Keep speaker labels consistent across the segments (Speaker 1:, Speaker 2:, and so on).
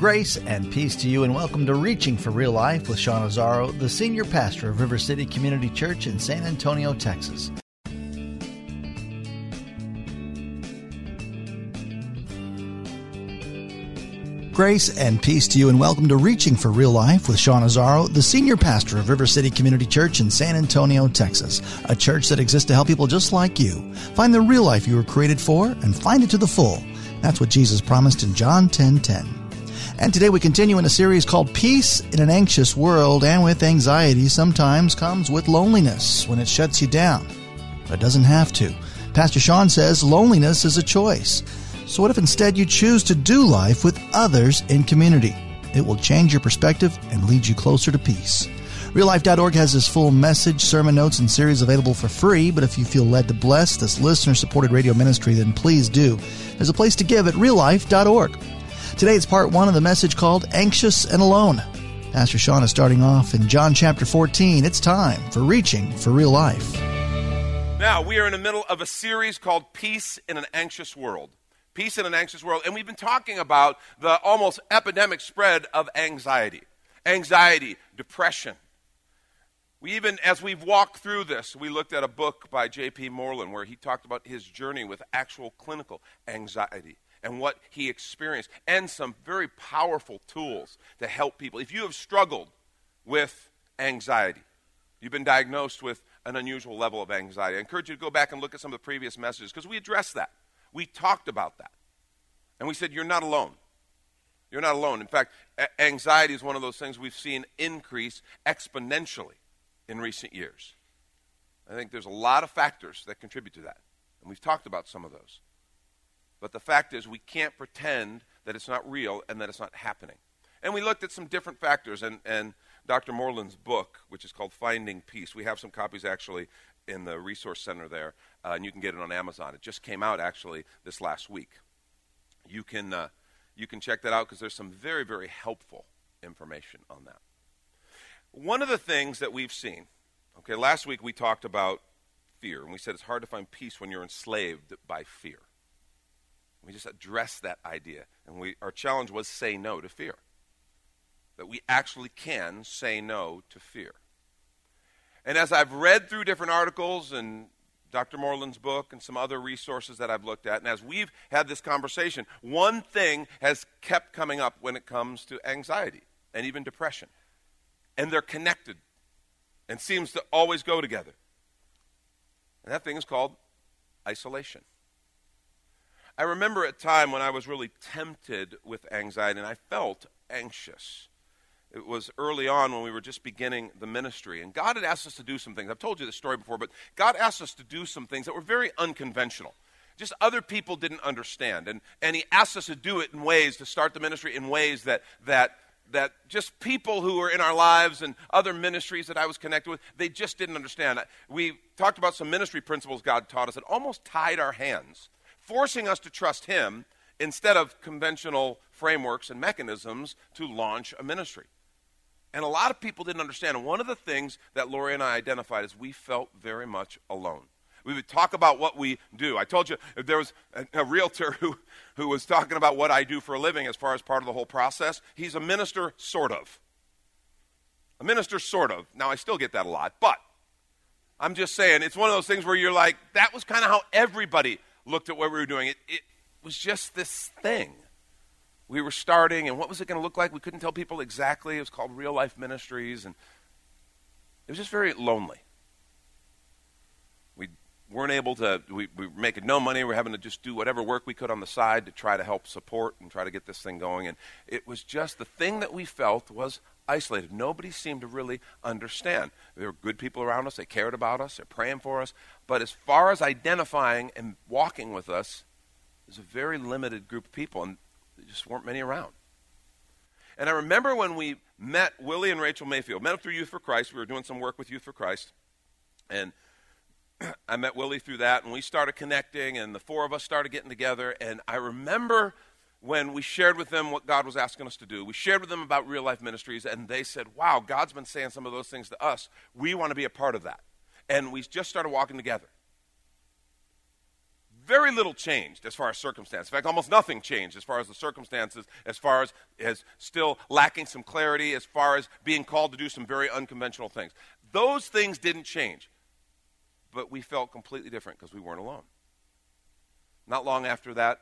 Speaker 1: Grace and peace to you, and welcome to Reaching for Real Life with Sean Azzaro, the senior pastor of River City Community Church in San Antonio, Texas. Grace and peace to you, and welcome to Reaching for Real Life with Sean Azzaro, the senior pastor of River City Community Church in San Antonio, Texas, a church that exists to help people just like you find the real life you were created for and find it to the full. That's what Jesus promised in John 10 10. And today we continue in a series called Peace in an Anxious World, and with anxiety sometimes comes with loneliness when it shuts you down. But it doesn't have to. Pastor Sean says loneliness is a choice. So, what if instead you choose to do life with others in community? It will change your perspective and lead you closer to peace. RealLife.org has this full message, sermon notes, and series available for free. But if you feel led to bless this listener supported radio ministry, then please do. There's a place to give at reallife.org. Today it's part one of the message called Anxious and Alone. Pastor Sean is starting off in John chapter 14. It's time for Reaching for Real Life.
Speaker 2: Now, we are in the middle of a series called Peace in an Anxious World. Peace in an Anxious World. And we've been talking about the almost epidemic spread of anxiety. Anxiety, depression. We even, as we've walked through this, we looked at a book by J.P. Moreland where he talked about his journey with actual clinical anxiety and what he experienced, and some very powerful tools to help people. If you have struggled with anxiety, you've been diagnosed with an unusual level of anxiety, I encourage you to go back and look at some of the previous messages because we addressed that. We talked about that. And we said, You're not alone. You're not alone. In fact, a- anxiety is one of those things we've seen increase exponentially in recent years. I think there's a lot of factors that contribute to that. And we've talked about some of those. But the fact is, we can't pretend that it's not real and that it's not happening. And we looked at some different factors, and, and Dr. Moreland's book, which is called Finding Peace, we have some copies actually in the resource center there, uh, and you can get it on Amazon. It just came out actually this last week. You can, uh, you can check that out because there's some very, very helpful information on that. One of the things that we've seen, okay, last week we talked about fear, and we said it's hard to find peace when you're enslaved by fear. We just addressed that idea. And we, our challenge was say no to fear. That we actually can say no to fear. And as I've read through different articles and Dr. Moreland's book and some other resources that I've looked at, and as we've had this conversation, one thing has kept coming up when it comes to anxiety and even depression. And they're connected and seems to always go together. And that thing is called isolation. I remember a time when I was really tempted with anxiety and I felt anxious. It was early on when we were just beginning the ministry. And God had asked us to do some things. I've told you this story before, but God asked us to do some things that were very unconventional. Just other people didn't understand. And, and He asked us to do it in ways, to start the ministry in ways that, that, that just people who were in our lives and other ministries that I was connected with, they just didn't understand. We talked about some ministry principles God taught us that almost tied our hands forcing us to trust Him instead of conventional frameworks and mechanisms to launch a ministry. And a lot of people didn't understand. And one of the things that Lori and I identified is we felt very much alone. We would talk about what we do. I told you there was a, a, realtor who, who was talking about what I do for a living as far as part of the whole process. He's a minister, sort of. A minister, sort of. Now, I still get that a lot, but I'm just saying, it's one of those things where you're like, that was kind of how everybody looked at what we were doing. It, it was just this thing. We were starting, and what was it going to look like? We couldn't tell people exactly. It was called Real Life Ministries, and it was just very lonely. We weren't able to, we, we were making no money. We were having to just do whatever work we could on the side to try to help support and try to get this thing going. And it was just the thing that we felt was isolated. Nobody seemed to really understand. There were good people around us, they cared about us, they're praying for us. But as far as identifying and walking with us, there's a very limited group of people, and there just weren't many around. And I remember when we met Willie and Rachel Mayfield, met up through Youth for Christ. We were doing some work with Youth for Christ. And I met Willie through that, and we started connecting, and the four of us started getting together. And I remember when we shared with them what God was asking us to do. We shared with them about real life ministries, and they said, Wow, God's been saying some of those things to us. We want to be a part of that. And we just started walking together. Very little changed as far as circumstance. In fact, almost nothing changed as far as the circumstances, as far as, as still lacking some clarity, as far as being called to do some very unconventional things. Those things didn't change. But we felt completely different because we weren't alone. Not long after that,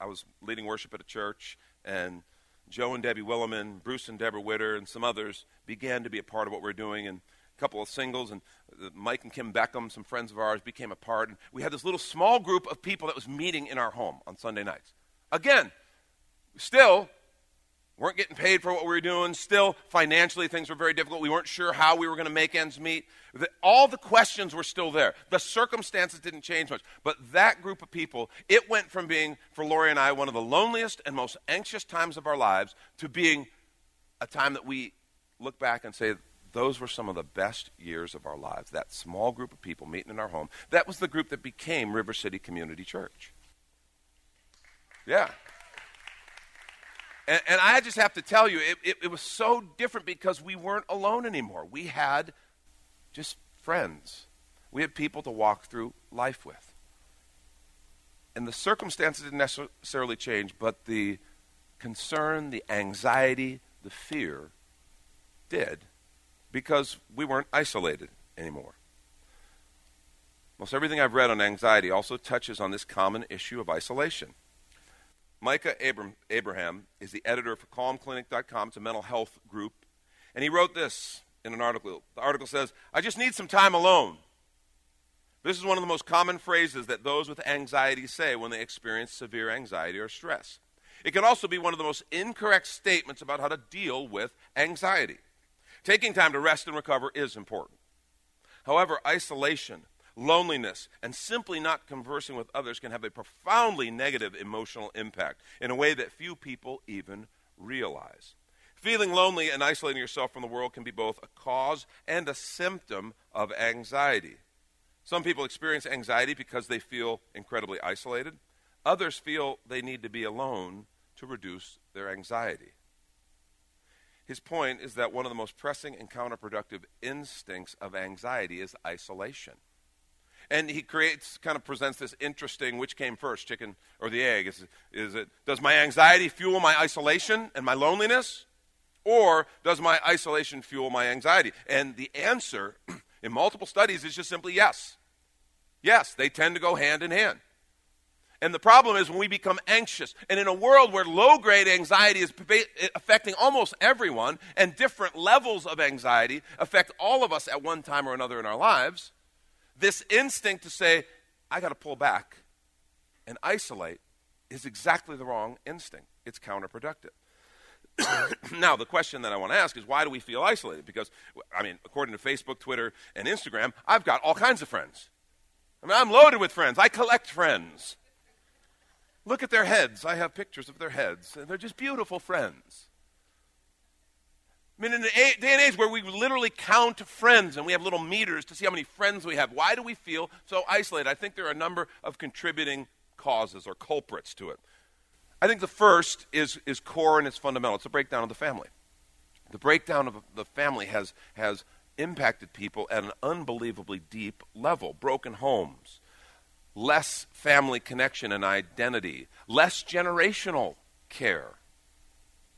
Speaker 2: I was leading worship at a church, and Joe and Debbie Williman, Bruce and Deborah Witter, and some others began to be a part of what we're doing. And a couple of singles, and uh, Mike and Kim Beckham, some friends of ours, became a part. And we had this little small group of people that was meeting in our home on Sunday nights. Again, still weren't getting paid for what we were doing. Still, financially, things were very difficult. We weren't sure how we were going to make ends meet. All the questions were still there. The circumstances didn't change much. But that group of people, it went from being, for Lori and I, one of the loneliest and most anxious times of our lives to being a time that we look back and say, those were some of the best years of our lives. That small group of people meeting in our home. That was the group that became River City Community Church. Yeah. And, and I just have to tell you, it, it, it was so different because we weren't alone anymore. We had just friends, we had people to walk through life with. And the circumstances didn't necessarily change, but the concern, the anxiety, the fear did because we weren't isolated anymore. Most everything I've read on anxiety also touches on this common issue of isolation. Micah Abram, Abraham is the editor for calmclinic.com. It's a mental health group. And he wrote this in an article. The article says, I just need some time alone. This is one of the most common phrases that those with anxiety say when they experience severe anxiety or stress. It can also be one of the most incorrect statements about how to deal with anxiety. Taking time to rest and recover is important. However, isolation loneliness, and simply not conversing with others can have a profoundly negative emotional impact in a way that few people even realize. Feeling lonely and isolating yourself from the world can be both a cause and a symptom of anxiety. Some people experience anxiety because they feel incredibly isolated. Others feel they need to be alone to reduce their anxiety. His point is that one of the most pressing and counterproductive instincts of anxiety is isolation and he creates kind of presents this interesting which came first chicken or the egg? Is, is it does my anxiety fuel my isolation and my loneliness? Or does my isolation fuel my anxiety? And the answer in multiple studies is just simply yes. Yes they tend to go hand in hand. And the problem is when we become anxious, and in a world where low grade anxiety is affecting almost everyone, and different levels of anxiety affect all of us at one time or another in our lives, this instinct to say, I got to pull back and isolate is exactly the wrong instinct. It's counterproductive. now, the question that I want to ask is why do we feel isolated? Because, I mean, according to Facebook, Twitter, and Instagram, I've got all kinds of friends. I mean, I'm loaded with friends. I collect friends. Look at their heads. I have pictures of their heads, and they're just beautiful friends. I mean, in a day and age where we literally count friends and we have little meters to see how many friends we have, why do we feel so isolated? I think there are a number of contributing causes or culprits to it. I think the first is, is core and it's fundamental. It's the breakdown of the family. The breakdown of the family has, has impacted people at an unbelievably deep level. Broken homes, less family connection and identity, less generational care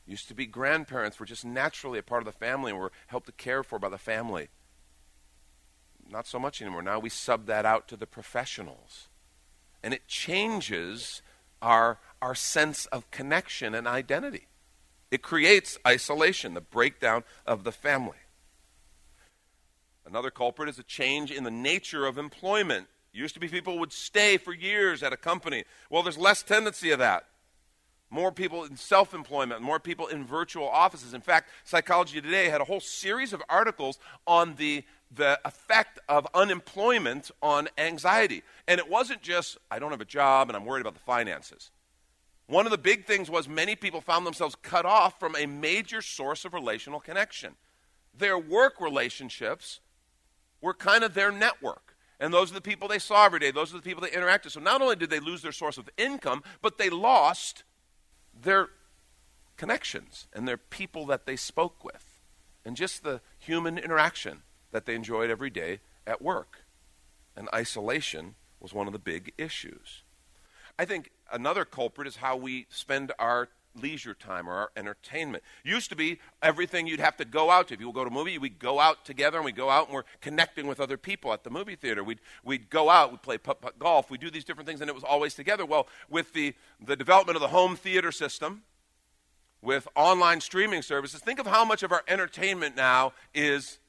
Speaker 2: Used to be grandparents were just naturally a part of the family and were helped to care for by the family. Not so much anymore. Now we sub that out to the professionals. And it changes our, our sense of connection and identity. It creates isolation, the breakdown of the family. Another culprit is a change in the nature of employment. Used to be people would stay for years at a company. Well, there's less tendency of that more people in self employment, more people in virtual offices. In fact, Psychology Today had a whole series of articles on the the effect of unemployment on anxiety. And it wasn't just, I don't have a job and I'm worried about the finances. One of the big things was many people found themselves cut off from a major source of relational connection. Their work relationships were kind of their network. And those are the people they saw every day. Those are the people they interacted. With. So not only did they lose their source of income, but they lost their connections and their people that they spoke with and just the human interaction that they enjoyed every day at work. And isolation was one of the big issues. I think another culprit is how we spend our leisure time or our entertainment. Used to be everything you'd have to go out to. If you go to a movie, we'd go out together and we'd go out and we're connecting with other people at the movie theater. We'd, we'd go out, we'd play putt putt golf, we'd do these different things, and it was always together. Well, with the, the development of the home theater system, with online streaming services, think of how much of our entertainment now is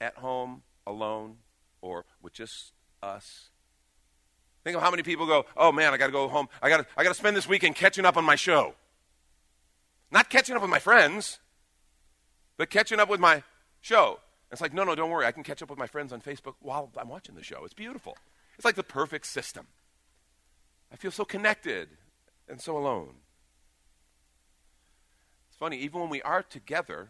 Speaker 2: at home, alone, or with just us. Think of how many people go, oh man, I got to go home. I got I got to spend this weekend catching up on my show. Not catching up with my friends, but catching up with my show. It's like, no, no, don't worry. I can catch up with my friends on Facebook while I'm watching the show. It's beautiful. It's like the perfect system. I feel so connected and so alone. It's funny, even when we are together,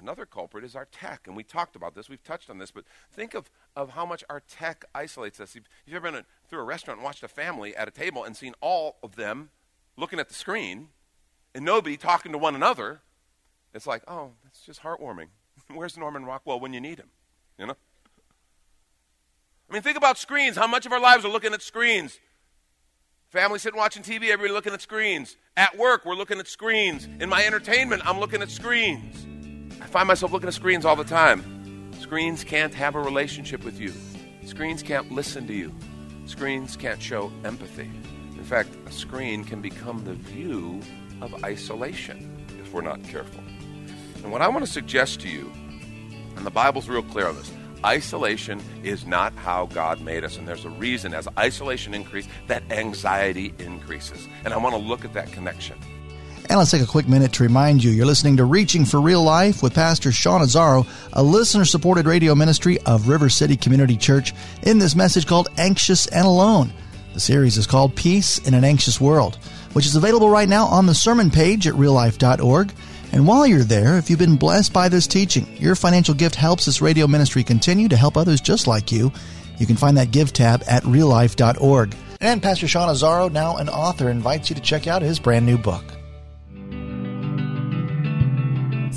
Speaker 2: Another culprit is our tech, and we talked about this. We've touched on this, but think of, of how much our tech isolates us. If you've ever been a, through a restaurant and watched a family at a table and seen all of them looking at the screen and nobody talking to one another, it's like, oh, that's just heartwarming. Where's Norman Rockwell when you need him? You know? I mean, think about screens. How much of our lives are looking at screens? Family sitting watching TV, everybody looking at screens. At work, we're looking at screens. In my entertainment, I'm looking at screens. I find myself looking at screens all the time. Screens can't have a relationship with you, screens can't listen to you, screens can't show empathy. In fact, a screen can become the view of isolation if we're not careful. And what I want to suggest to you, and the Bible's real clear on this, isolation is not how God made us. And there's a reason as isolation increases, that anxiety increases. And I want to look at that connection.
Speaker 1: And let's take a quick minute to remind you you're listening to Reaching for Real Life with Pastor Sean Azzaro, a listener supported radio ministry of River City Community Church, in this message called Anxious and Alone. The series is called Peace in an Anxious World, which is available right now on the sermon page at reallife.org. And while you're there, if you've been blessed by this teaching, your financial gift helps this radio ministry continue to help others just like you. You can find that Give tab at reallife.org. And Pastor Sean Azzaro, now an author, invites you to check out his brand new book.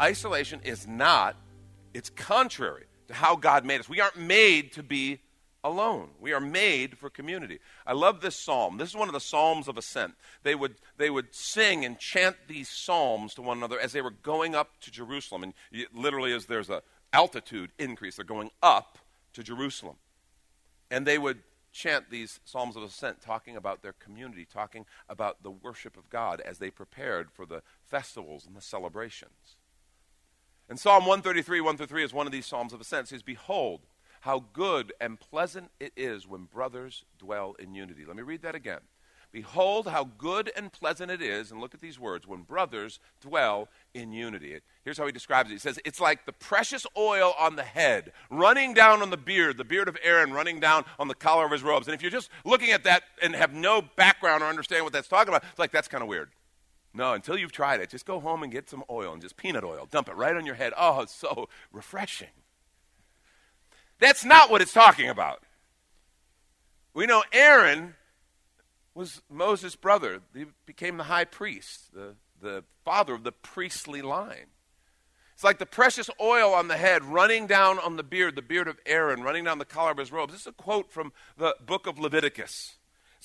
Speaker 2: Isolation is not, it's contrary to how God made us. We aren't made to be alone. We are made for community. I love this psalm. This is one of the psalms of ascent. They would, they would sing and chant these psalms to one another as they were going up to Jerusalem. And literally, as there's a altitude increase, they're going up to Jerusalem. And they would chant these psalms of ascent, talking about their community, talking about the worship of God as they prepared for the festivals and the celebrations. And Psalm 133, 1 through 3 is one of these Psalms of Ascent. It says, Behold, how good and pleasant it is when brothers dwell in unity. Let me read that again. Behold, how good and pleasant it is, and look at these words, when brothers dwell in unity. Here's how he describes it. He says, It's like the precious oil on the head, running down on the beard, the beard of Aaron running down on the collar of his robes. And if you're just looking at that and have no background or understand what that's talking about, it's like, that's kind of weird. No, until you've tried it, just go home and get some oil and just peanut oil. Dump it right on your head. Oh, it's so refreshing. That's not what it's talking about. We know Aaron was Moses' brother. He became the high priest, the, the father of the priestly line. It's like the precious oil on the head running down on the beard, the beard of Aaron, running down the collar of his robes. This is a quote from the book of Leviticus.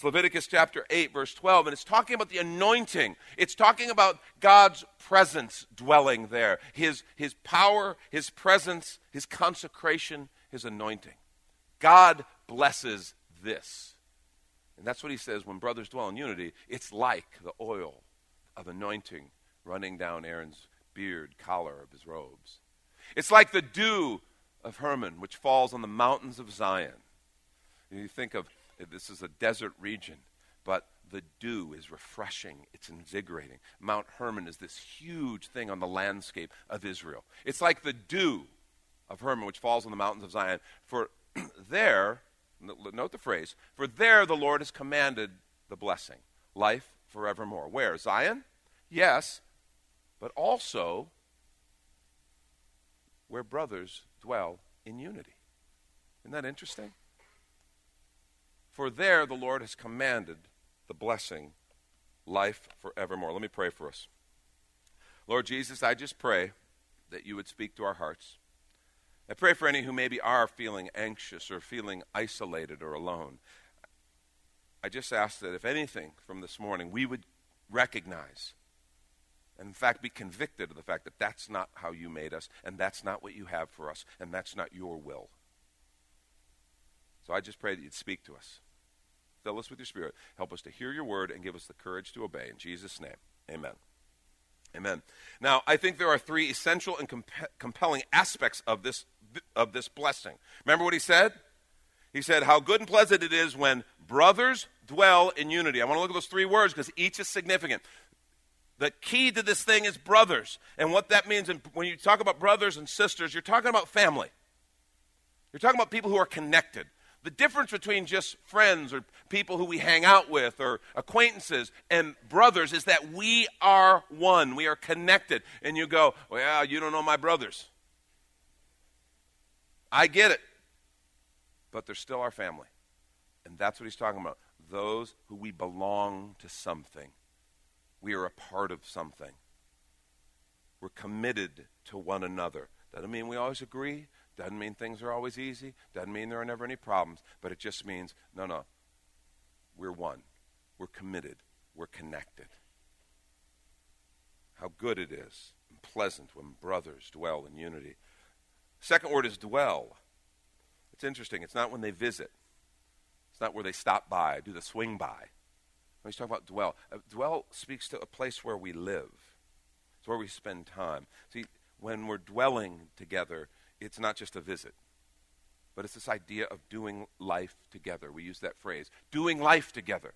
Speaker 2: It's Leviticus chapter 8, verse 12, and it's talking about the anointing. It's talking about God's presence dwelling there, his, his power, his presence, his consecration, his anointing. God blesses this. And that's what he says when brothers dwell in unity, it's like the oil of anointing running down Aaron's beard, collar of his robes. It's like the dew of Hermon, which falls on the mountains of Zion. You think of this is a desert region, but the dew is refreshing, it's invigorating. Mount Hermon is this huge thing on the landscape of Israel. It's like the dew of Hermon, which falls on the mountains of Zion. For there, note the phrase, for there the Lord has commanded the blessing, life forevermore. Where? Zion? Yes, but also where brothers dwell in unity. Isn't that interesting? For there the Lord has commanded the blessing, life forevermore. Let me pray for us. Lord Jesus, I just pray that you would speak to our hearts. I pray for any who maybe are feeling anxious or feeling isolated or alone. I just ask that if anything from this morning, we would recognize and in fact be convicted of the fact that that's not how you made us, and that's not what you have for us, and that's not your will. I just pray that you'd speak to us. Fill us with your spirit. Help us to hear your word and give us the courage to obey. In Jesus' name, amen. Amen. Now, I think there are three essential and comp- compelling aspects of this, of this blessing. Remember what he said? He said, How good and pleasant it is when brothers dwell in unity. I want to look at those three words because each is significant. The key to this thing is brothers. And what that means, and when you talk about brothers and sisters, you're talking about family. You're talking about people who are connected. The difference between just friends or people who we hang out with or acquaintances and brothers is that we are one. We are connected. And you go, well, you don't know my brothers. I get it. But they're still our family. And that's what he's talking about. Those who we belong to something. We are a part of something. We're committed to one another. Doesn't mean we always agree. Doesn't mean things are always easy. Doesn't mean there are never any problems. But it just means, no, no. We're one. We're committed. We're connected. How good it is and pleasant when brothers dwell in unity. Second word is dwell. It's interesting. It's not when they visit. It's not where they stop by, do the swing by. When he's talking about dwell, uh, dwell speaks to a place where we live. It's where we spend time. See, when we're dwelling together, it's not just a visit, but it's this idea of doing life together. We use that phrase doing life together.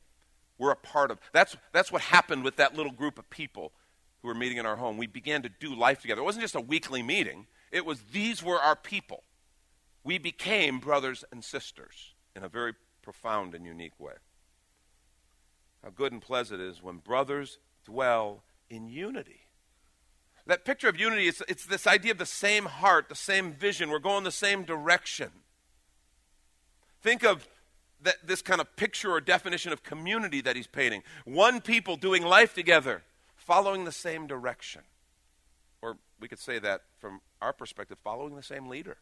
Speaker 2: We're a part of that's that's what happened with that little group of people who were meeting in our home. We began to do life together. It wasn't just a weekly meeting. It was these were our people. We became brothers and sisters in a very profound and unique way. How good and pleasant it is when brothers dwell in unity. That picture of unity, it's, it's this idea of the same heart, the same vision. We're going the same direction. Think of that, this kind of picture or definition of community that he's painting. One people doing life together, following the same direction. Or we could say that from our perspective, following the same leader.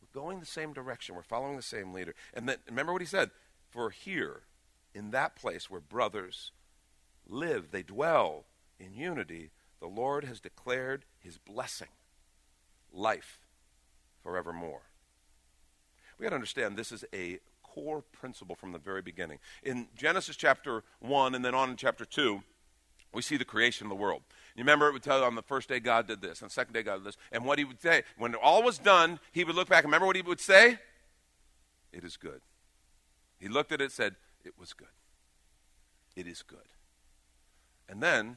Speaker 2: We're going the same direction. We're following the same leader. And remember what he said? For here, in that place where brothers live, they dwell in unity, the Lord has declared his blessing, life forevermore. We got to understand this is a core principle from the very beginning. In Genesis chapter 1 and then on in chapter 2, we see the creation of the world. You remember it would tell you on the first day God did this, on the second day God did this. And what he would say, when all was done, he would look back. Remember what he would say? It is good. He looked at it and said, it was good. It is good. And then,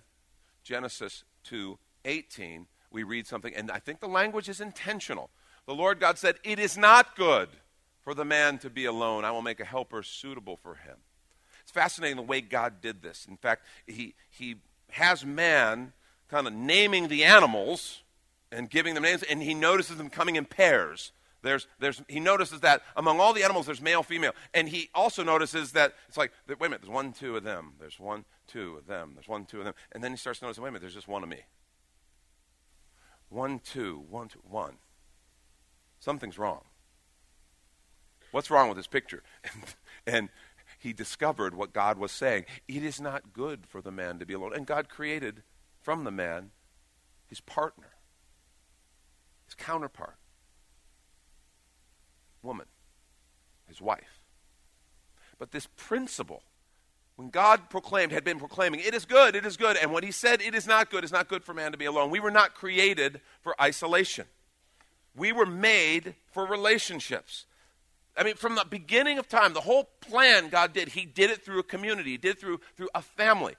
Speaker 2: Genesis 2 18, we read something, and I think the language is intentional. The Lord God said, It is not good for the man to be alone. I will make a helper suitable for him. It's fascinating the way God did this. In fact, he, he has man kind of naming the animals and giving them names, and he notices them coming in pairs There's, there's, he notices that among all the animals, there's male, female. And he also notices that it's like, wait a minute, there's one, two of them. There's one, two of them. There's one, two of them. And then he starts noticing, wait a minute, there's just one of me. One, two, one, two, one. Something's wrong. What's wrong with this picture? and he discovered what God was saying. It is not good for the man to be alone. And God created from the man his partner, his counterpart woman, his wife. But this principle, when God proclaimed, had been proclaiming, it is good, it is good, and when he said it is not good, it's not good for man to be alone. We were not created for isolation. We were made for relationships. I mean, from the beginning of time, the whole plan God did, He did it through a community, He did it through, through a family.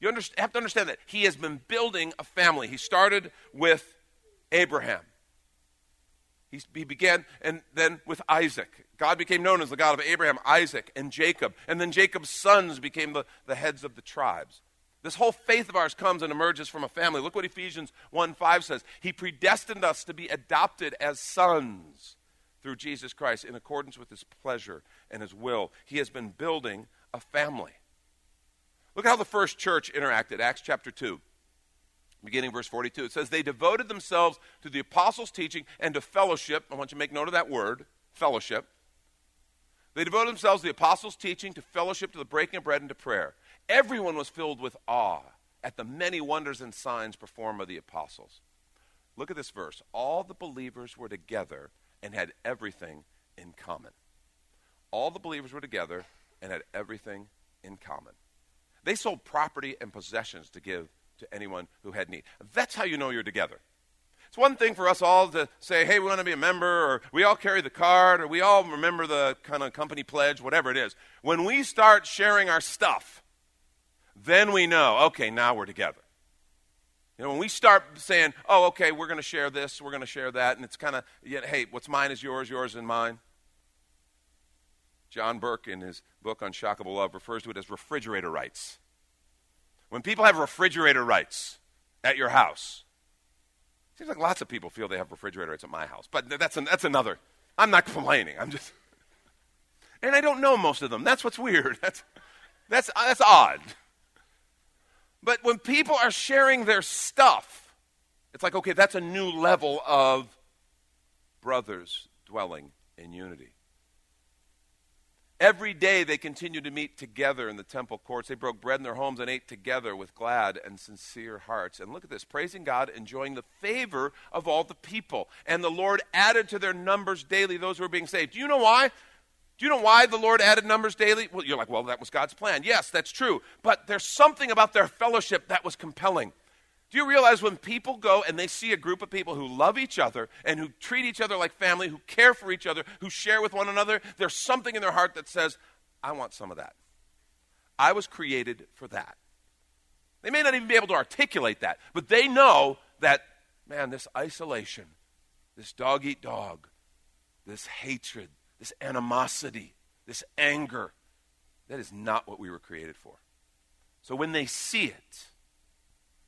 Speaker 2: You have to understand that He has been building a family. He started with Abraham. He, he began, and then with Isaac. God became known as the God of Abraham, Isaac, and Jacob. And then Jacob's sons became the, the heads of the tribes. This whole faith of ours comes and emerges from a family. Look what Ephesians 1 5 says. He predestined us to be adopted as sons through Jesus Christ in accordance with his pleasure and his will. He has been building a family. Look how the first church interacted, Acts chapter 2 beginning verse 42. It says, They devoted themselves to the apostles' teaching and to fellowship. I want you to make note of that word, fellowship. They devoted themselves to the apostles' teaching, to fellowship, to the breaking of bread, and to prayer. Everyone was filled with awe at the many wonders and signs performed by the apostles. Look at this verse. All the believers were together and had everything in common. All the believers were together and had everything in common. They sold property and possessions to give to anyone who had need. That's how you know you're together. It's one thing for us all to say, hey, we want to be a member, or we all carry the card, or we all remember the kind of company pledge, whatever it is. When we start sharing our stuff, then we know, okay, now we're together. You know, when we start saying, oh, okay, we're going to share this, we're going to share that, and it's kind of, you know, hey, what's mine is yours, yours is mine. John Burke, in his book on Love, refers to it as refrigerator rights. When people have refrigerator rights at your house, seems like lots of people feel they have refrigerator rights at my house, but that's, an, that's another. I'm not complaining. I'm just. And I don't know most of them. That's what's weird. That's, that's, uh, that's odd. But when people are sharing their stuff, it's like, okay, that's a new level of brothers dwelling in unity. Every day they continued to meet together in the temple courts. They broke bread in their homes and ate together with glad and sincere hearts. And look at this praising God, enjoying the favor of all the people. And the Lord added to their numbers daily those who were being saved. Do you know why? Do you know why the Lord added numbers daily? Well, you're like, well, that was God's plan. Yes, that's true. But there's something about their fellowship that was compelling. Do you realize when people go and they see a group of people who love each other and who treat each other like family, who care for each other, who share with one another, there's something in their heart that says, I want some of that. I was created for that. They may not even be able to articulate that, but they know that, man, this isolation, this dog eat dog, this hatred, this animosity, this anger, that is not what we were created for. So when they see it,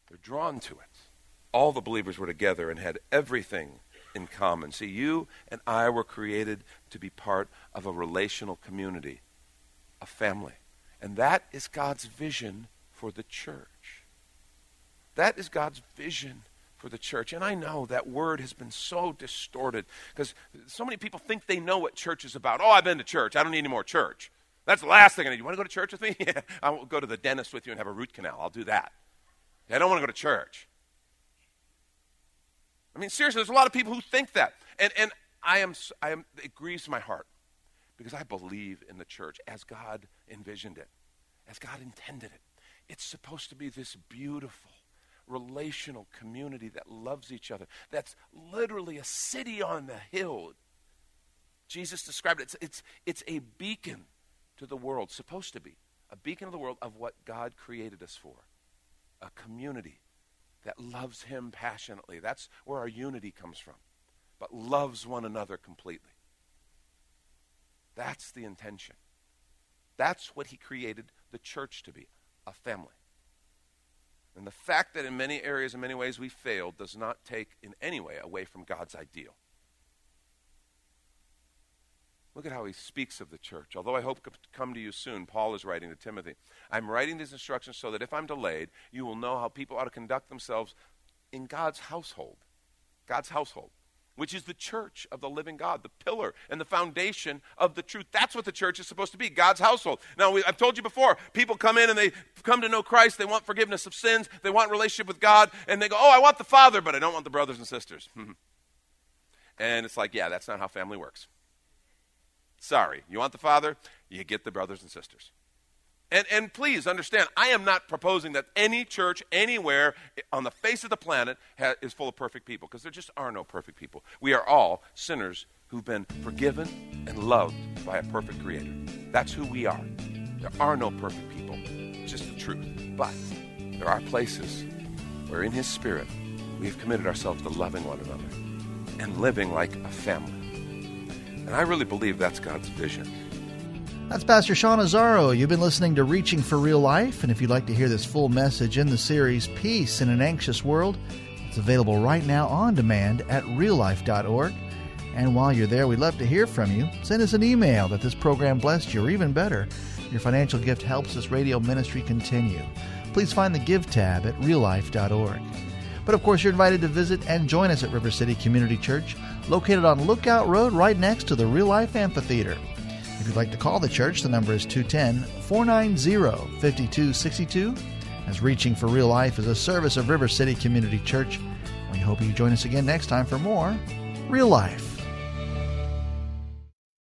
Speaker 2: they're drawn to it. All the believers were together and had everything in common. See, you and I were created to be part of a relational community, a family. And that is God's vision for the church. That is God's vision for the church. And I know that word has been so distorted because so many people think they know what church is about. Oh, I've been to church. I don't need any more church. That's the last thing I need. You want to go to church with me? Yeah. I'll go to the dentist with you and have a root canal. I'll do that. I don't want to go to church. I mean, seriously, there's a lot of people who think that. And, and I am, I am, it grieves my heart because I believe in the church as God envisioned it, as God intended it. It's supposed to be this beautiful, relational community that loves each other. That's literally a city on the hill. Jesus described it. It's, it's, it's a beacon to the world, supposed to be a beacon of the world of what God created us for a community that loves Him passionately. That's where our unity comes from, but loves one another completely. That's the intention. That's what He created the church to be a family. And the fact that in many areas, in many ways, we failed does not take in any way away from God's ideal. Look at how he speaks of the church. Although I hope to come to you soon, Paul is writing to Timothy. I'm writing these instructions so that if I'm delayed, you will know how people ought to conduct themselves in God's household. God's household, which is the church of the living God, the pillar and the foundation of the truth. That's what the church is supposed to be God's household. Now, we, I've told you before, people come in and they come to know Christ. They want forgiveness of sins, they want relationship with God, and they go, Oh, I want the Father, but I don't want the brothers and sisters. and it's like, Yeah, that's not how family works. Sorry. You want the Father? You get the brothers and sisters. And, and please understand, I am not proposing that any church anywhere on the face of the planet ha- is full of perfect people, because there just are no perfect people. We are all sinners who've been forgiven and loved by a perfect Creator. That's who we are. There are no perfect people, it's just the truth. But there are places where, in His Spirit, we have committed ourselves to loving one another and living like a family. And I really believe that's God's vision.
Speaker 1: That's Pastor Sean Azzaro. You've been listening to Reaching for Real Life, and if you'd like to hear this full message in the series Peace in an Anxious World, it's available right now on demand at reallife.org. And while you're there, we'd love to hear from you. Send us an email that this program blessed you, or even better, your financial gift helps this radio ministry continue. Please find the Give tab at reallife.org. But of course, you're invited to visit and join us at River City Community Church located on Lookout Road right next to the Real Life Amphitheater. If you'd like to call the church, the number is 210 490 5262. As Reaching for Real Life is a service of River City Community Church. We hope you join us again next time for more Real Life.